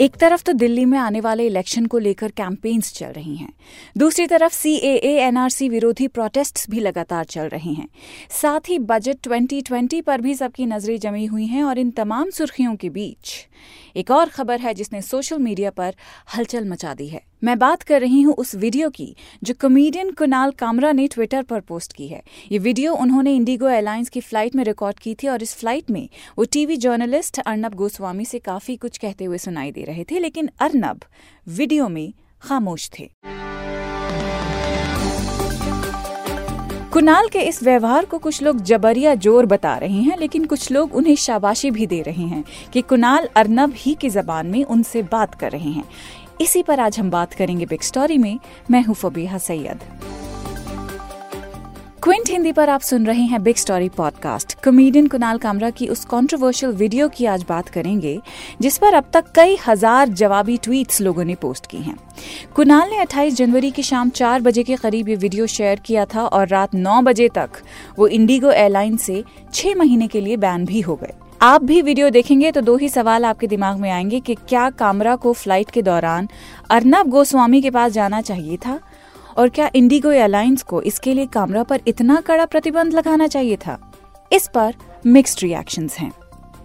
एक तरफ़ तो दिल्ली में आने वाले इलेक्शन को लेकर कैंपेन्स चल रही हैं। दूसरी तरफ़ सी ए एनआरसी विरोधी प्रोटेस्ट्स भी लगातार चल रहे हैं। साथ ही बजट 2020 पर भी सबकी नज़रें जमी हुई हैं और इन तमाम सुर्खियों के बीच एक और खबर है जिसने सोशल मीडिया पर हलचल मचा दी है। मैं बात कर रही हूँ उस वीडियो की जो कॉमेडियन कुणाल कामरा ने ट्विटर पर पोस्ट की है। ये वीडियो उन्होंने इंडिगो एयरलाइंस की फ़्लाइट में रिकॉर्ड की थी और इस फ़्लाइट में वो टीवी जर्नलिस्ट अर्नब गोस्वामी से काफ़ी कुछ कहते हुए सुनाई रहे थे, लेकिन अर्नब वीडियो में खामोश थे। कुणाल के इस व्यवहार को कुछ लोग जबरिया ज़ोर बता रहे हैं, लेकिन कुछ लोग उन्हें शाबाशी भी दे रहे हैं कि कुणाल अर्नब ही की जबान में उनसे बात कर रहे हैं। इसी पर आज हम बात करेंगे बिग स्टोरी में। मैं हूँ फबीहा सैयद। क्विंट हिंदी पर आप सुन रहे हैं big story podcast comedian Kunal Kamra की उस कंट्रोवर्शियल वीडियो की आज बात करेंगे, जिस पर अब तक कई हज़ार जवाबी ट्वीट्स लोगों ने पोस्ट की हैं। कुणाल ने 28 जनवरी की शाम चार बजे के करीब ये वीडियो शेयर किया था और रात नौ बजे तक वो इंडिगो एयरलाइन से छह महीने के लिए बैन भी हो गए। आप भी वीडियो देखेंगे तो दो ही सवाल आपके दिमाग में आएँगे कि क्या कामरा को फ़्लाइट के दौरान अर्नब गोस्वामी के पास जाना चाहिए था? और क्या इंडिगो एयरलाइंस को इसके लिए कामरा पर इतना कड़ा प्रतिबंध लगाना चाहिए था? इस पर मिक्स्ड रिएक्शंस हैं।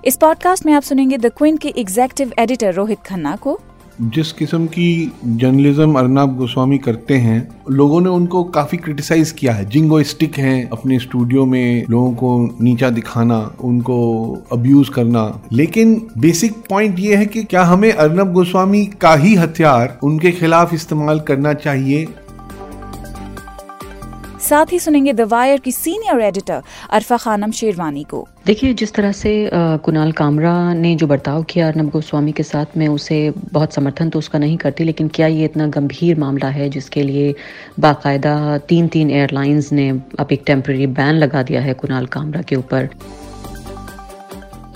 इस पॉडकास्ट में आप सुनेंगे द क्विन के एग्जेक्टिव एडिटर रोहित खन्ना को। जिस किस्म की जर्नलिज्म अर्नाब गोस्वामी करते हैं, लोगों ने उनको काफ़ी क्रिटिसाइज किया है। जिंगो स्टिक हैं अपने स्टूडियो में, लोगों को नीचा दिखाना, उनको अब्यूज करना। लेकिन बेसिक पॉइंट ये है कि क्या हमें अर्नब गोस्वामी का ही हथियार उनके खिलाफ इस्तेमाल करना चाहिए? साथ ही सुनेंगे द वायर की सीनियर एडिटर अरफा खानम शेरवानी को। देखिए जिस तरह से कुणाल कामरा ने जो बर्ताव किया अर्नब गोस्वामी के साथ में उसे बहुत समर्थन तो उसका नहीं करती लेकिन क्या ये इतना गंभीर मामला है जिसके लिए बाकायदा तीन तीन एयरलाइंस ने अब एक टेम्प्रेरी बैन लगा दिया है कुणाल कामरा के ऊपर?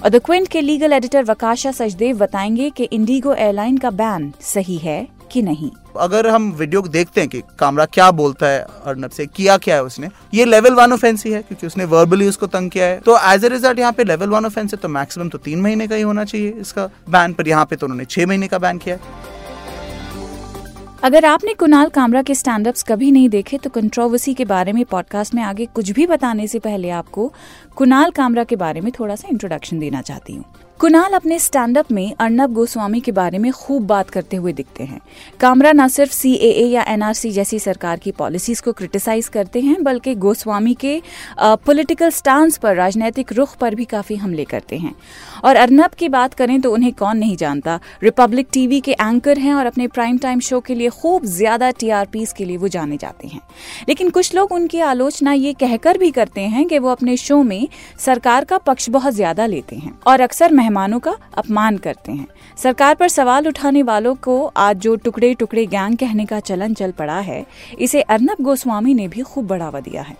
और द क्विंट के लीगल एडिटर वकाशा सचदेव बताएँगे कि इंडिगो एयरलाइन का बैन सही है कि नहीं। अगर हम वीडियो देखते हैं कि कामरा क्या बोलता है अर्नब से, किया क्या है उसने, ये लेवल वन ऑफेंस ही है, क्योंकि उसने वर्बली उसको तंग किया है। तो एज ए रिज़ल्ट यहाँ पे लेवल वन ऑफेंस है तो मैक्सिमम तो तीन महीने का ही होना चाहिए इसका बैन पर यहाँ पे तो उन्होंने छह महीने का बैन किया है। अगर आपने कुणाल कामरा के स्टैंड अप्स कभी नहीं देखे तो कंट्रोवर्सी के बारे में पॉडकास्ट में आगे कुछ भी बताने से पहले आपको कुणाल कामरा के बारे में थोड़ा सा इंट्रोडक्शन देना चाहती हूँ। कुणाल अपने स्टैंड अप में अर्नब गोस्वामी के बारे में खूब बात करते हुए दिखते हैं। कामरा न सिर्फ़ सी या एनआरसी जैसी सरकार की पॉलिसीज़ को क्रिटिसाइज करते हैं, बल्कि गोस्वामी के पॉलिटिकल स्टांस पर, राजनीतिक रुख पर भी काफ़ी हमले करते हैं। और अर्नब की बात करें तो उन्हें कौन नहीं जानता। रिपब्लिक टीवी के एंकर हैं और अपने प्राइम टाइम शो के लिए खूब ज़्यादा टीआरपी के लिए वो जाने जाते हैं। लेकिन कुछ लोग उनकी आलोचना ये कहकर भी करते हैं कि वो अपने शो में सरकार का पक्ष बहुत ज़्यादा लेते हैं। और अक्सर मेहमानों का अपमान करते हैं। सरकार पर सवाल उठाने वालों को आज जो टुकड़े टुकड़े गैंग कहने का चलन चल पड़ा है, इसे अर्नब गोस्वामी ने भी खूब बढ़ावा दिया है।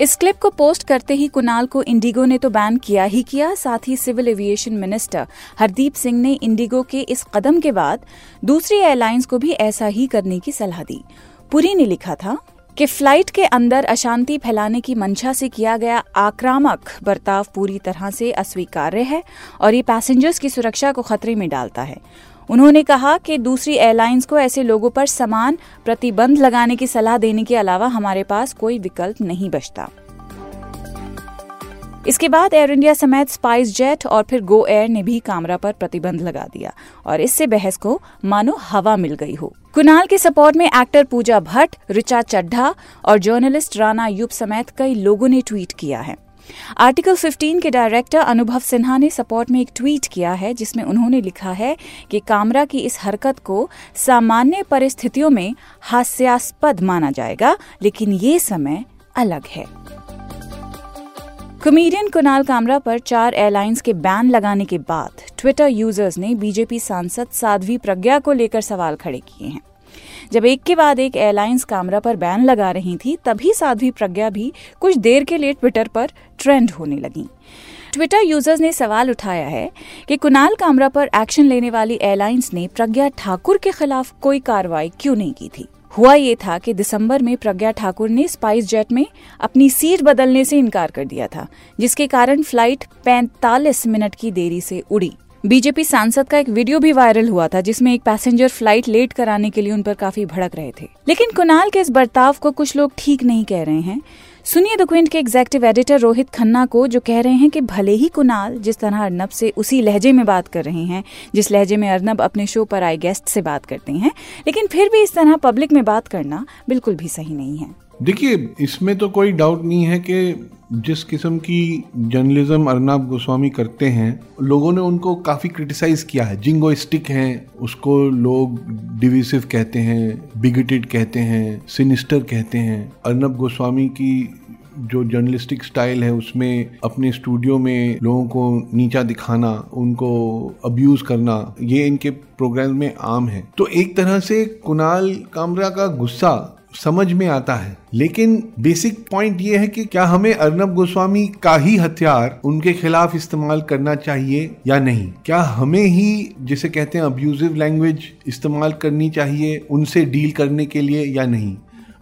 इस क्लिप को पोस्ट करते ही कुणाल को इंडिगो ने तो बैन किया ही किया, साथ ही civil aviation minister Hardeep Singh ने इंडिगो के इस कदम के बाद दूसरी एयरलाइंस को भी ऐसा ही करने की सलाह दी। पुरी ने लिखा था कि फ़्लाइट के अंदर अशांति फैलाने की मंशा से किया गया आक्रामक बर्ताव पूरी तरह से अस्वीकार्य है और ये पैसेंजर्स की सुरक्षा को खतरे में डालता है। उन्होंने कहा कि दूसरी एयरलाइंस को ऐसे लोगों पर समान प्रतिबंध लगाने की सलाह देने के अलावा हमारे पास कोई विकल्प नहीं बचता। इसके बाद एयर इंडिया समेत स्पाइस जेट और फिर गो एयर ने भी कामरा पर प्रतिबंध लगा दिया और इससे बहस को मानो हवा मिल गई हो। कुणाल के सपोर्ट में एक्टर पूजा भट्ट रिचा चड्ढा और जर्नलिस्ट राना यूप समेत कई लोगों ने ट्वीट किया है। आर्टिकल 15 के डायरेक्टर अनुभव सिन्हा ने सपोर्ट में एक ट्वीट किया है, जिसमें उन्होंने लिखा है कि कामरा की इस हरकत को सामान्य परिस्थितियों में हास्यास्पद माना जाएगा, लेकिन ये समय अलग है। कॉमेडियन कुणाल कामरा पर चार एयरलाइंस के बैन लगाने के बाद ट्विटर यूज़र्स ने बीजेपी सांसद साध्वी प्रज्ञा को लेकर सवाल खड़े किए हैं। जब एक के बाद एक एयरलाइंस कामरा पर बैन लगा रही थी, तभी साध्वी प्रज्ञा भी कुछ देर के लिए ट्विटर पर ट्रेंड होने लगी। ट्विटर यूज़र्स ने सवाल उठाया है कि कुणाल कामरा पर एक्शन लेने वाली एयरलाइंस ने प्रज्ञा ठाकुर के खिलाफ कोई कार्रवाई क्यों नहीं की थी? हुआ ये था कि दिसंबर में प्रज्ञा ठाकुर ने स्पाइस जेट में अपनी सीट बदलने से इनकार कर दिया था, जिसके कारण फ़्लाइट 45 मिनट की देरी से उड़ी। बीजेपी सांसद का एक वीडियो भी वायरल हुआ था, जिसमें एक पैसेंजर फ़्लाइट लेट कराने के लिए उन पर काफ़ी भड़क रहे थे। लेकिन कुणाल के इस बर्ताव को कुछ लोग ठीक नहीं कह रहे हैं। सुनिए द क्विंट के एग्जेक्टिव एडिटर रोहित खन्ना को, जो कह रहे हैं कि भले ही कुणाल जिस तरह अर्नब से उसी लहजे में बात कर रहे हैं, जिस लहजे में अर्नब अपने शो पर आए गेस्ट से बात करते हैं, लेकिन फिर भी इस तरह पब्लिक में बात करना बिल्कुल भी सही नहीं है। देखिए, इसमें तो कोई डाउट नहीं है कि जिस किस्म की जर्नलिज्म अर्नाब गोस्वामी करते हैं, लोगों ने उनको काफ़ी क्रिटिसाइज किया है। जिंगोइस्टिक हैं, उसको लोग डिविसिव कहते हैं बिगेटेड कहते हैं सिनिस्टर कहते हैं। अर्नब गोस्वामी की जो जर्नलिस्टिक स्टाइल है, उसमें अपने स्टूडियो में लोगों को नीचा दिखाना, उनको अब्यूज करना, ये इनके प्रोग्राम में आम है। तो एक तरह से कुणाल कामरा का गुस्सा समझ में आता है। लेकिन बेसिक पॉइंट ये है कि क्या हमें अर्नब गोस्वामी का ही हथियार उनके खिलाफ इस्तेमाल करना चाहिए या नहीं? क्या हमें ही, जिसे कहते हैं अब्यूजिव लैंग्वेज इस्तेमाल करनी चाहिए, उनसे डील करने के लिए या नहीं?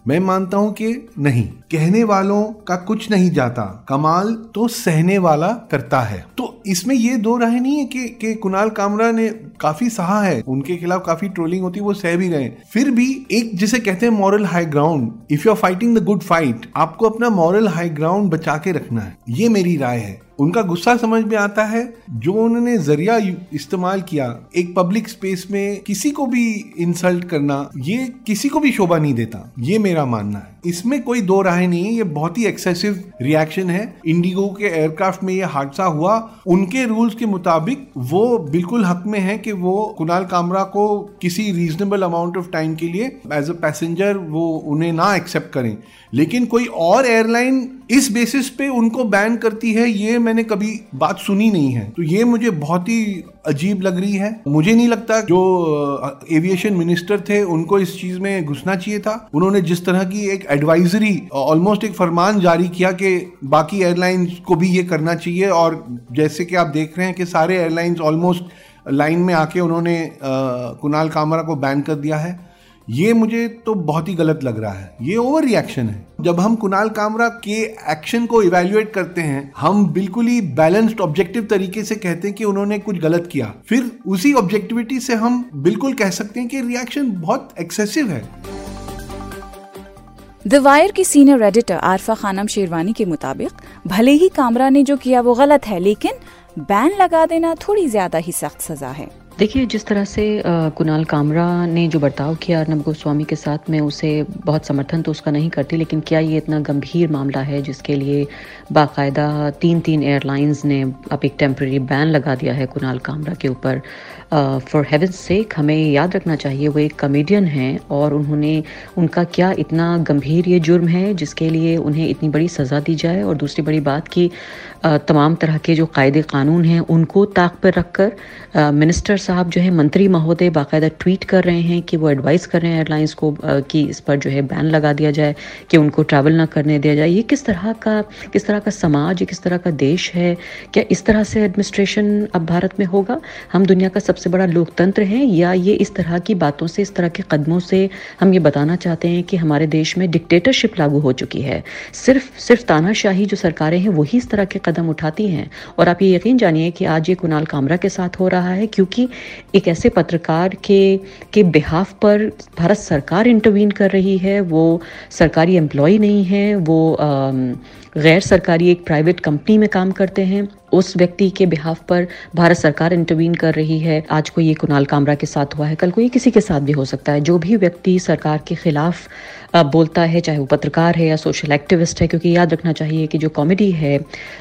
मैं मानता हूँ कि नहीं। कहने वालों का कुछ नहीं जाता, कमाल तो सहने वाला करता है। तो इसमें ये दो राय नहीं है कि कि कुणाल कामरा ने काफ़ी सहा है, उनके खिलाफ काफ़ी ट्रोलिंग होती, वो सह भी गए। फिर भी एक जिसे कहते हैं moral high ground if you are fighting the good fight आपको अपना मॉरल हाई ग्राउंड बचा के रखना है। ये मेरी राय है। उनका गुस्सा समझ में आता है, जो उन्होंने ज़रिया इस्तेमाल किया, एक पब्लिक स्पेस में किसी को भी इंसल्ट करना, ये किसी को भी शोभा नहीं देता। ये मेरा मानना है। इसमें कोई दो राय नहीं है, ये बहुत ही एक्सेसिव रिएक्शन है। इंडिगो के एयरक्राफ्ट में ये हादसा हुआ। उनके रूल्स के मुताबिक वो बिल्कुल हक में है कि वो कुणाल कामरा को किसी रीजनेबल अमाउंट ऑफ़ टाइम के लिए एज अ पैसेंजर वो उन्हें ना एक्सेप्ट करें। लेकिन कोई और एयरलाइन इस बेसिस पे उनको बैन करती है, ये मैंने कभी बात सुनी नहीं है। तो ये मुझे बहुत ही अजीब लग रही है। मुझे नहीं लगता जो एविएशन मिनिस्टर थे, उनको इस चीज़ में घुसना चाहिए था। उन्होंने जिस तरह की एक एडवाइजरी ऑलमोस्ट एक फरमान जारी किया कि बाकी एयरलाइंस को भी ये करना चाहिए और जैसे कि आप देख रहे हैं कि सारे एयरलाइंस ऑलमोस्ट लाइन में आके उन्होंने कुणाल कामरा को बैन कर दिया है। ये मुझे तो बहुत ही गलत लग रहा है। ये ओवर रिएक्शन है। जब हम कुणाल कामरा के एक्शन को इवेल्युएट करते हैं, हम बिल्कुल ही बैलेंस्ड ऑब्जेक्टिव तरीके से कहते हैं कि उन्होंने कुछ गलत किया। फिर उसी ऑब्जेक्टिविटी से हम बिल्कुल कह सकते हैं कि रिएक्शन बहुत एक्सेसिव है। द वायर की सीनियर एडिटर आरफा खानम शेरवानी के मुताबिक, भले ही कामरा ने जो किया वो गलत है, लेकिन बैन लगा देना थोड़ी ज़्यादा ही सख्त सजा है। देखिए, जिस तरह से कुणाल कामरा ने जो बर्ताव किया अर्नब गोस्वामी के साथ, में उसे बहुत समर्थन तो उसका नहीं करती, लेकिन क्या ये इतना गंभीर मामला है जिसके लिए बाकायदा तीन तीन एयरलाइंस ने अब एक टेम्प्रेरी बैन लगा दिया है कुणाल कामरा के ऊपर? फॉर हेवन सेक हमें याद रखना चाहिए, वो एक कमेडियन हैं और उन्होंने, उनका क्या इतना गंभीर ये जुर्म है जिसके लिए उन्हें इतनी बड़ी सज़ा दी जाए? और दूसरी बड़ी बात कि तमाम तरह के जो कायदे कानून हैं, उनको ताक पर रख कर मिनिस्टर साहब जो है, मंत्री महोदय बाकायदा ट्वीट कर रहे हैं कि वो एडवाइस कर रहे हैं एयरलाइंस को कि इस पर जो है बैन लगा दिया जाए, कि उनको ट्रैवल ना करने दिया जाए। ये किस तरह का, किस तरह का समाज किस तरह का देश है? क्या इस तरह से एडमिनिस्ट्रेशन अब भारत में होगा? हम दुनिया का सबसे बड़ा लोकतंत्र हैं, या ये इस तरह की बातों से, इस तरह के कदमों से हम ये बताना चाहते हैं कि हमारे देश में डिक्टेटरशिप लागू हो चुकी है? सिर्फ़ सिर्फ़ तानाशाही जो सरकारें हैं वही इस तरह के कदम उठाती हैं। और आप ये यकीन जानिए कि आज ये कुणाल कामरा के साथ हो रहा है, क्योंकि एक ऐसे पत्रकार के के बिहाफ पर भारत सरकार इंटरवीन कर रही है, वो सरकारी एम्प्लॉय नहीं है, वो गैर सरकारी एक प्राइवेट कंपनी में काम करते हैं। उस व्यक्ति के बिहाफ पर भारत सरकार इंटरवीन कर रही है। आज को ये कुणाल कामरा के साथ हुआ है। कल को ये किसी के साथ भी हो सकता है। जो भी व्यक्ति सरकार के खिलाफ बोलता है, चाहे वो पत्रकार है या सोशल एक्टिविस्ट है, क्योंकि याद रखना चाहिए कि जो कॉमेडी है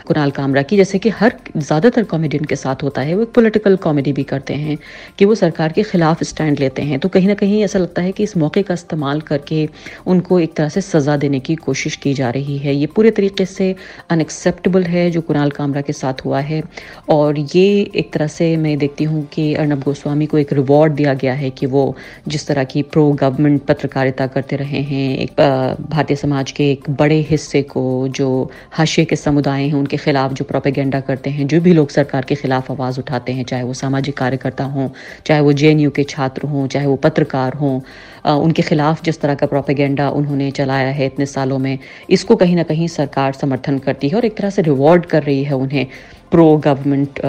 कुणाल कामरा की, जैसे कि हर ज़्यादातर कॉमेडियन के साथ होता है, वो एक पोलिटिकल कॉमेडी भी करते हैं कि वो सरकार के खिलाफ स्टैंड लेते हैं। तो कहीं ना कहीं ऐसा लगता है कि इस मौके का इस्तेमाल करके उनको एक तरह से सज़ा देने की कोशिश की जा रही है। ये पूरे तरीके से अनएक्सेप्टेबल है जो कुणाल कामरा के साथ हुआ है। और ये एक तरह से मैं देखती हूँ कि अर्नब गोस्वामी को एक रिवॉर्ड दिया गया है कि वो जिस तरह की प्रो गवर्नमेंट पत्रकारिता करते रहे हैं, एक भारतीय समाज के एक बड़े हिस्से को, जो हाशिए के समुदाय हैं, उनके खिलाफ जो प्रोपेगेंडा करते हैं, जो भी लोग सरकार के खिलाफ आवाज़ उठाते हैं, चाहे वो सामाजिक कार्यकर्ता हों, चाहे वो जेएनयू के छात्र हों, चाहे वो पत्रकार हों उनके खिलाफ जिस तरह का प्रोपेगेंडा उन्होंने चलाया है इतने सालों में, इसको कहीं ना कहीं सरकार समर्थन करती है और एक तरह से रिवॉर्ड कर रही है उन्हें प्रो गवर्नमेंट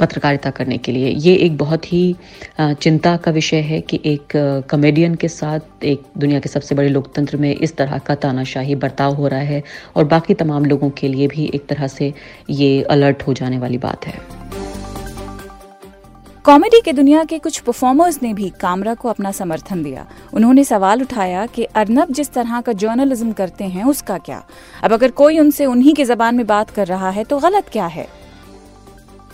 पत्रकारिता करने के लिए। ये एक बहुत ही चिंता का विषय है कि एक कॉमेडियन के साथ एक दुनिया के सबसे बड़े लोकतंत्र में इस तरह का तानाशाही बर्ताव हो रहा है और बाकी तमाम लोगों के लिए भी एक तरह से ये अलर्ट हो जाने वाली बात है। कॉमेडी के दुनिया के कुछ परफॉर्मर्स ने भी कामरा को अपना समर्थन दिया। उन्होंने सवाल उठाया कि अर्नब जिस तरह का जर्नलिज्म करते हैं उसका क्या? अब अगर कोई उनसे उन्हीं की जबान में बात कर रहा है तो गलत क्या है?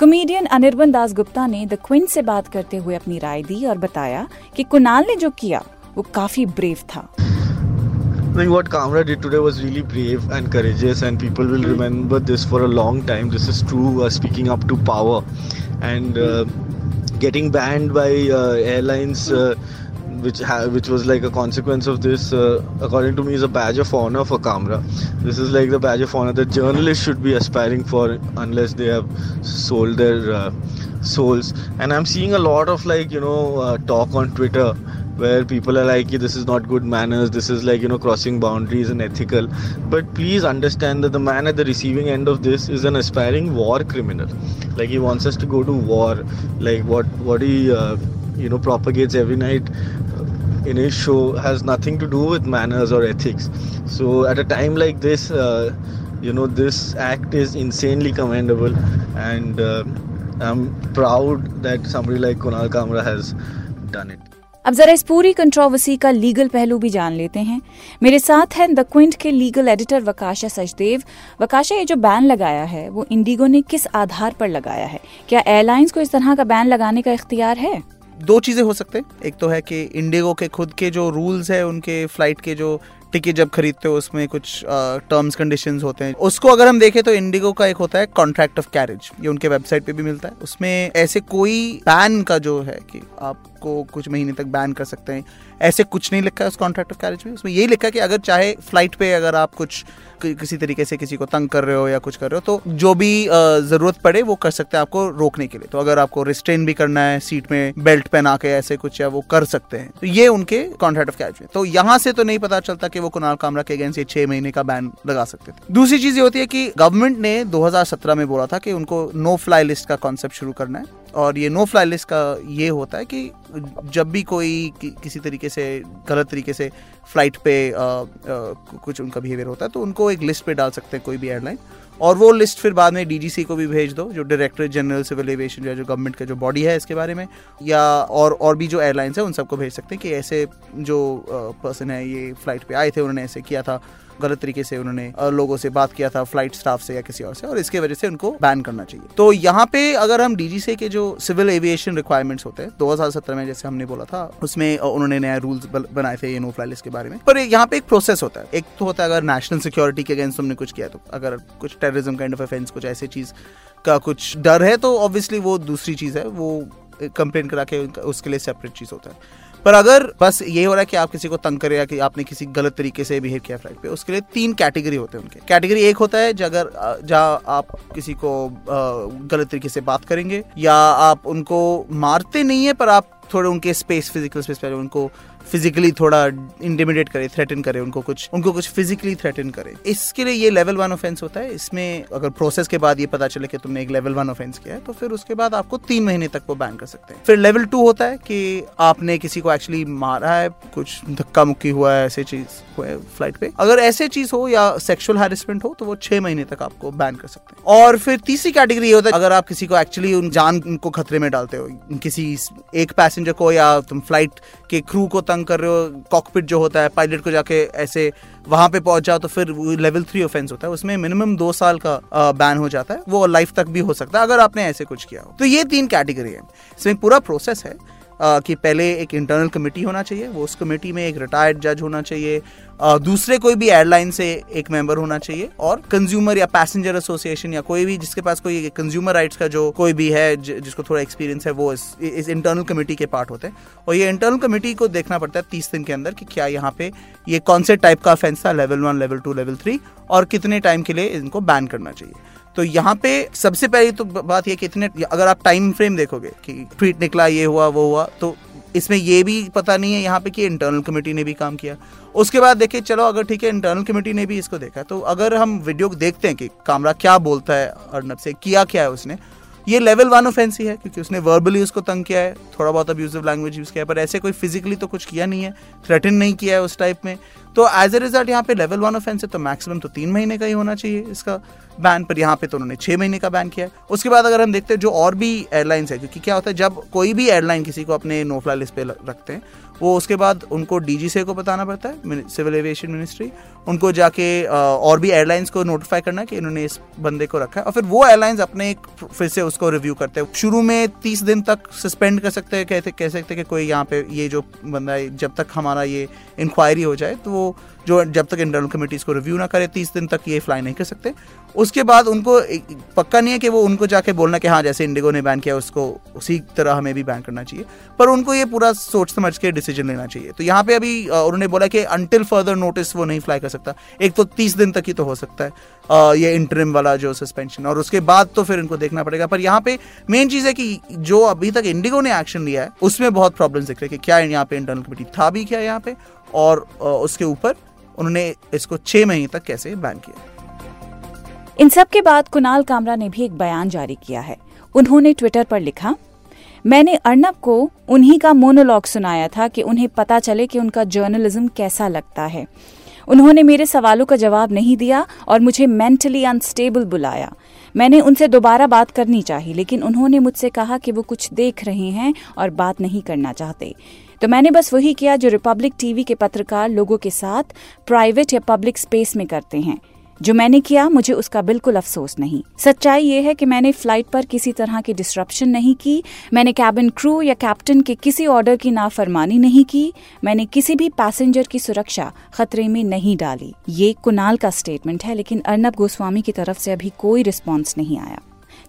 कॉमेडियन अनिर्बन दास गुप्ता ने द क्विन से बात करते हुए अपनी राय दी और बताया कि कुणाल ने जो किया वो काफ़ी ब्रेव था। I think what Kamra did today was really brave and courageous, and people will remember this for a long time. This is true, uh, speaking up to power. And uh, getting banned by uh, airlines. Uh, which ha- which was like a consequence of this, uh, according to me, is a badge of honor for Kamra. This is like the badge of honor that journalists should be aspiring for, unless they have sold their uh, souls. And I'm seeing a lot of like you know uh, talk on Twitter where people are like this is not good manners. This is like you know crossing boundaries and ethical. But please understand that the man at the receiving end of this is an aspiring war criminal. Like he wants us to go to war. Like what what he uh, you know propagates every night in his show has nothing to do with manners or ethics. So at a time like this, uh, you know, this act is insanely commendable, and uh, I'm proud that somebody like Kunal Kamra has done it. अब जरा इस पूरी controversy का legal पहलू भी जान लेते हैं। मेरे साथ हैं द क्विंट के लीगल एडिटर वकाशा सचदेव। वकाशा, ये जो बैन लगाया है, वो इंडिगो ने किस आधार पर लगाया है? क्या एयरलाइंस को इस तरह का बैन लगाने का इख्तियार है? दो चीज़ें हो सकते हैं। एक तो है कि इंडिगो के खुद के जो रूल्स है, उनके फ़्लाइट के जो टिकट जब खरीदते हो, उसमें कुछ टर्म्स कंडीशन होते हैं। उसको अगर हम देखें तो इंडिगो का एक होता है कॉन्ट्रैक्ट ऑफ़ कैरेज ये उनके वेबसाइट पे भी मिलता है। उसमें ऐसे कोई बैन का जो है कि आपको कुछ महीने तक बैन कर सकते हैं, ऐसे कुछ नहीं लिखा है उस कॉन्ट्रैक्ट ऑफ़ कैरेज में। उसमें यही लिखा है कि अगर चाहे फ़्लाइट पे अगर आप कुछ किसी तरीके से किसी को तंग कर रहे हो या कुछ कर रहे हो तो जो भी ज़रूरत पड़े वो कर सकते हैं आपको रोकने के लिए। तो अगर आपको रिस्ट्रेन भी करना है सीट में बेल्ट पहना के ऐसे कुछ या वो कर सकते हैं तो ये उनके कॉन्ट्रैक्ट ऑफ़ कैरेज में। तो यहाँ से तो नहीं पता चलता कि वो कुणाल कामरा के अगेंस्ट छह महीने का बैन लगा सकते थे। दूसरी चीज़ ये होती है कि गवर्नमेंट ने 2017 में बोला था कि उनको नो फ्लाई लिस्ट का कॉन्सेप्ट शुरू करना है। और ये नो फ्लाई लिस्ट का ये होता है कि जब भी कोई कि, किसी तरीके से गलत तरीके से फ़्लाइट पे आ, आ, कुछ उनका बिहेवियर होता है तो उनको एक लिस्ट पे डाल सकते हैं कोई भी एयरलाइन और वो लिस्ट फिर बाद में डीजीसी को भी भेज दो जो डायरेक्टर जनरल सिविल एविएशन जो गवर्नमेंट का जो बॉडी है इसके बारे में या और और भी जो एयरलाइंस है उन सबको भेज सकते हैं कि ऐसे जो पर्सन है ये फ़्लाइट पे आए थे उन्होंने ऐसे किया था गलत तरीके से उन्होंने लोगों से बात किया था फ़्लाइट स्टाफ से या किसी और से, और इसके वजह से उनको बैन करना चाहिए। तो यहाँ पे अगर हम डीजीसी के जो सिविल एविएशन रिक्वायरमेंट्स होते हैं 2017 में जैसे हमने बोला था, उसमें उन्होंने नया रूल्स बनाए थे ये नो फ्लाई लिस्ट के बारे में। पर यहाँ पे एक प्रोसेस होता है। एक तो होता है अगर नेशनल सिक्योरिटी के अगेंस्ट हमने कुछ किया तो अगर कुछ टेररिज्म काइंड ऑफ़ अफेंस कुछ ऐसी चीज़ का कुछ डर है तो ऑब्वियसली वो दूसरी चीज़ है, वो कंप्लेन करा के उसके लिए सेपरेट चीज़ होता है। पर अगर बस ये हो रहा है कि आप किसी को तंग करें या कि आपने किसी गलत तरीके से बिहेव किया फ़्लाइट पे, उसके लिए तीन कैटेगरी होते हैं उनके। कैटेगरी एक होता है अगर जहाँ आप किसी को गलत तरीके से बात करेंगे, या आप उनको मारते नहीं है पर आप थोड़े उनके स्पेस फ़िज़िकल स्पेस पे उनको फिजिकली थोड़ा इंटिमिडेट करे थ्रेटन करे उनको कुछ उनको कुछ फिजिकली थ्रेटन करे। इसके लिए ये लेवल वन ऑफेंस होता है। इसमें अगर प्रोसेस के बाद ये पता चले कि तुमने एक लेवल वन ऑफेंस किया है तो फिर उसके बाद आपको तीन महीने तक वो बैन कर सकते हैं। फिर लेवल टू होता है कि आपने किसी को एक्चुअली मारा है, कुछ धक्का मुक्की हुआ है, ऐसे चीज़ हुआ है फ़्लाइट पे। अगर ऐसे चीज़ हो या सेक्सुअल हैरेसमेंट हो तो वो छह महीने तक आपको बैन कर सकते हैं। और फिर तीसरी कैटेगरी ये होता है, अगर आप किसी को एक्चुअली उन जान को खतरे में डालते हो, किसी एक पैसेंजर को या तुम फ़्लाइट के क्रू को तंग कर रहे हो कॉकपिट जो होता है पायलट को जाके ऐसे वहाँ पे पहुँच जाओ तो फिर लेवल थ्री ऑफेंस होता है, उसमें मिनिमम दो साल का बैन हो जाता है, वो लाइफ तक भी हो सकता है, अगर आपने ऐसे कुछ किया हो। तो ये तीन कैटेगरी है। इसमें पूरा प्रोसेस है कि पहले एक इंटरनल कमेटी होना चाहिए वो उस कमेटी में एक रिटायर्ड जज होना चाहिए दूसरे कोई भी एयरलाइन से एक मेंबर होना चाहिए और कंज्यूमर या पैसेंजर एसोसिएशन या कोई भी जिसके पास कोई कंज्यूमर राइट्स का जो कोई भी है जिसको थोड़ा एक्सपीरियंस है वो इस, इस इंटरनल कमेटी के पार्ट होते हैं। और ये इंटरनल कमेटी को देखना पड़ता है तीस दिन के अंदर कि क्या यहाँ पे ये कौन से टाइप का ऑफेंस था level one level two level three और कितने टाइम के लिए इनको बैन करना चाहिए। तो यहाँ पे सबसे पहली तो बात यह कि इतने, अगर आप टाइम फ्रेम देखोगे कि ट्वीट निकला, ये हुआ, वो हुआ तो इसमें ये भी पता नहीं है यहाँ पे कि इंटरनल कमेटी ने भी काम किया। उसके बाद देखिए, चलो अगर ठीक है इंटरनल कमेटी ने भी इसको देखा तो अगर हम वीडियो देखते हैं कि कामरा क्या बोलता है अर्नब से, किया क्या है उसने, ये लेवल वन ऑफेंस ही है, क्योंकि उसने वर्बली उसको तंग किया है, थोड़ा बहुत अब्यूजिव लैंग्वेज यूज़ किया है, पर ऐसे कोई फिजिकली तो कुछ किया नहीं है थ्रेटन नहीं किया है उस टाइप में। तो एज ए रिज़ल्ट यहाँ पे लेवल वन ऑफेंस है तो मैक्सिमम तो तीन महीने का ही होना चाहिए इसका बैन पर यहाँ पे तो उन्होंने छः महीने का बैन किया है। उसके बाद अगर हम देखते हैं जो और भी एयरलाइंस है, क्योंकि क्या होता है, जब कोई भी एयरलाइन किसी को अपने नो फ्लाई लिस्ट पे रखते हैं, वो उसके बाद उनको डीजीसीए को बताना पड़ता है सिविल एविएशन मिनिस्ट्री उनको जाके और भी एयरलाइंस को नोटिफाई करना कि इन्होंने इस बंदे को रखा है, और फिर वो एयरलाइंस अपने फिर से उसको रिव्यू करते हैं। शुरू में तीस दिन तक सस्पेंड कर सकते हैं, कहते, कह सकते हैं कि कोई यहाँ पे ये जो बंदा है, जब तक हमारा ये इंक्वायरी हो जाए तो जो जब तक इंटरनल कमेटी इसको रिव्यू ना करे, तीस दिन तक ये फ्लाई नहीं कर सकते। उसके बाद उनको पक्का नहीं है कि वो उनको जाके बोलना कि हाँ जैसे इंडिगो ने बैन किया, उसको उसी तरह हमें भी बैन करना चाहिए। पर उनको ये पूरा सोच समझ के डिसीज़न लेना चाहिए। तो यहाँ पे अभी उन्होंने बोला कि अनटिल फर्दर नोटिस वो नहीं फ्लाई कर सकता। एक तो तीस दिन तक ही तो हो सकता है ये इंटरम वाला जो सस्पेंशन और उसके बाद तो फिर इनको देखना पड़ेगा। पर यहाँ पे मेन चीज़ है कि जो अभी तक इंडिगो ने एक्शन लिया है, उसमें बहुत प्रॉब्लम दिख रहे हैं कि क्या यहाँ पे इंटरनल कमेटी था भी क्या यहाँ पे? और उसके ऊपर उन्होंने इसको छह महीने तक कैसे बैन किया। इन सब के बाद कुणाल कामरा ने भी एक बयान जारी किया है। उन्होंने ट्विटर पर लिखा, मैंने अर्नब को उन्हीं का मोनोलॉग सुनाया था कि उन्हें पता चले कि उनका जर्नलिज्म कैसा लगता है। उन्होंने मेरे सवालों का जवाब नहीं दिया और मुझे मेंटली अनस्टेबल बुलाया। मैंने उनसे दोबारा बात करनी चाहिए लेकिन उन्होंने मुझसे कहा कि वो कुछ देख रहे हैं और बात नहीं करना चाहते। तो मैंने बस वही किया जो रिपब्लिक टीवी के पत्रकार लोगों के साथ प्राइवेट या पब्लिक स्पेस में करते हैं। जो मैंने किया, मुझे उसका बिल्कुल अफसोस नहीं। सच्चाई ये है कि मैंने फ़्लाइट पर किसी तरह की डिस्ट्रप्शन नहीं की। मैंने कैबिन क्रू या कैप्टन के किसी ऑर्डर की नाफरमानी नहीं की। मैंने किसी भी पैसेंजर की सुरक्षा खतरे में नहीं डाली। ये कुनाल का स्टेटमेंट है, लेकिन अर्नब गोस्वामी की तरफ़ से अभी कोई रिस्पॉन्स नहीं आया।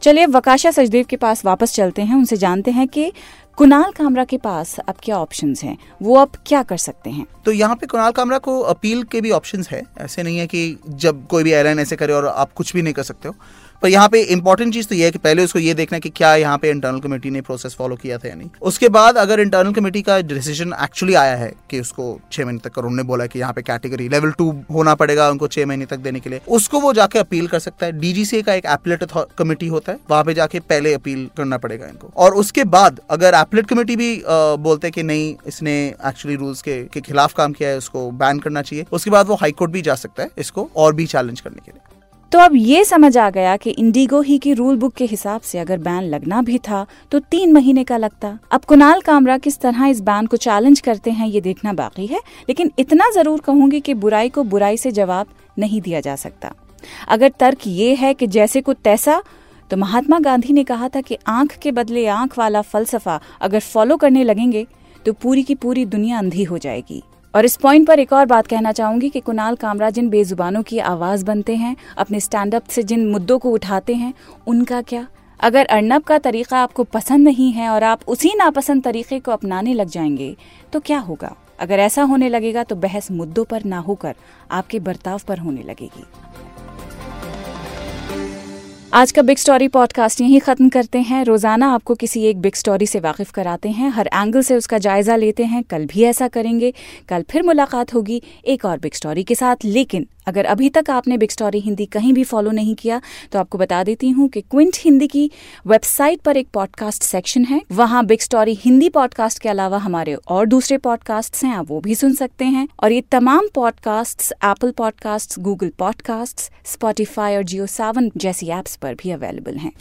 चलिए, वकाशा सचदेव के पास वापस चलते हैं। उनसे जानते हैं कि कुणाल कामरा के पास अब क्या ऑप्शंस हैं? वो अब क्या कर सकते हैं? तो यहाँ पे कुणाल कामरा को अपील के भी ऑप्शंस है। ऐसे नहीं है कि जब कोई भी एयरलाइन ऐसे करे और आप कुछ भी नहीं कर सकते हो। पर यहाँ पे इंपॉर्टेंट चीज़ तो ये है कि पहले उसको ये देखना कि क्या यहाँ पे इंटरनल कमेटी ने प्रोसेस फॉलो किया था या नहीं। उसके बाद अगर इंटरनल कमेटी का डिसीज़न एक्चुअली आया है कि उसको छह महीने तक उन्होंने बोला कि यहाँ पे कैटेगरी लेवल टू होना पड़ेगा उनको छह महीने तक देने के लिए उसको वो जाके अपील कर सकता है। डीजीसी का एक एपलेट कमेटी होता है वहाँ पे जाके पहले अपील करना पड़ेगा इनको। और उसके बाद अगर एपलेट कमेटी भी बोलते हैं कि नहीं इसने एक्चुअली रूल्स के, के खिलाफ काम किया है उसको बैन करना चाहिए उसके बाद वो हाईकोर्ट भी जा सकता है इसको और भी चैलेंज करने के लिए। तो अब ये समझ आ गया कि इंडिगो ही की रूल बुक के हिसाब से अगर बैन लगना भी था तो तीन महीने का लगता। अब कुणाल कामरा किस तरह इस बैन को चैलेंज करते हैं, ये देखना बाकी है, लेकिन इतना ज़रूर कहूँगी कि बुराई को बुराई से जवाब नहीं दिया जा सकता। अगर तर्क ये है कि जैसे को तैसा तो महात्मा गांधी ने कहा था कि आँख के बदले आँख वाला फलसफा अगर फॉलो करने लगेंगे तो पूरी की पूरी दुनिया अंधी हो जाएगी। और इस पॉइंट पर एक और बात कहना चाहूँगी कि कुणाल कामरा जिन बेजुबानों की आवाज़ बनते हैं, अपने स्टैंड अप से जिन मुद्दों को उठाते हैं, उनका क्या? अगर अर्नब का तरीका आपको पसंद नहीं है और आप उसी नापसंद तरीके को अपनाने लग जाएँगे तो क्या होगा? अगर ऐसा होने लगेगा तो बहस मुद्दों पर ना होकर आपके बर्ताव पर होने लगेगी। आज का बिग स्टोरी पॉडकास्ट यहीं खत्म करते हैं। रोज़ाना आपको किसी एक बिग स्टोरी से वाकिफ कराते हैं। हर एंगल से उसका जायजा लेते हैं। कल भी ऐसा करेंगे। कल फिर मुलाकात होगी एक और बिग स्टोरी के साथ। लेकिन अगर अभी तक आपने बिग स्टोरी हिंदी कहीं भी फॉलो नहीं किया तो आपको बता देती हूँ कि क्विंट हिंदी की वेबसाइट पर एक पॉडकास्ट सेक्शन है। वहाँ बिग स्टोरी हिंदी पॉडकास्ट के अलावा हमारे और दूसरे पॉडकास्ट हैं, आप वो भी सुन सकते हैं। और ये तमाम podcast Apple podcast Google podcast Spotify और जियो सावन जैसी एप्स पर भी अवेलेबल हैं।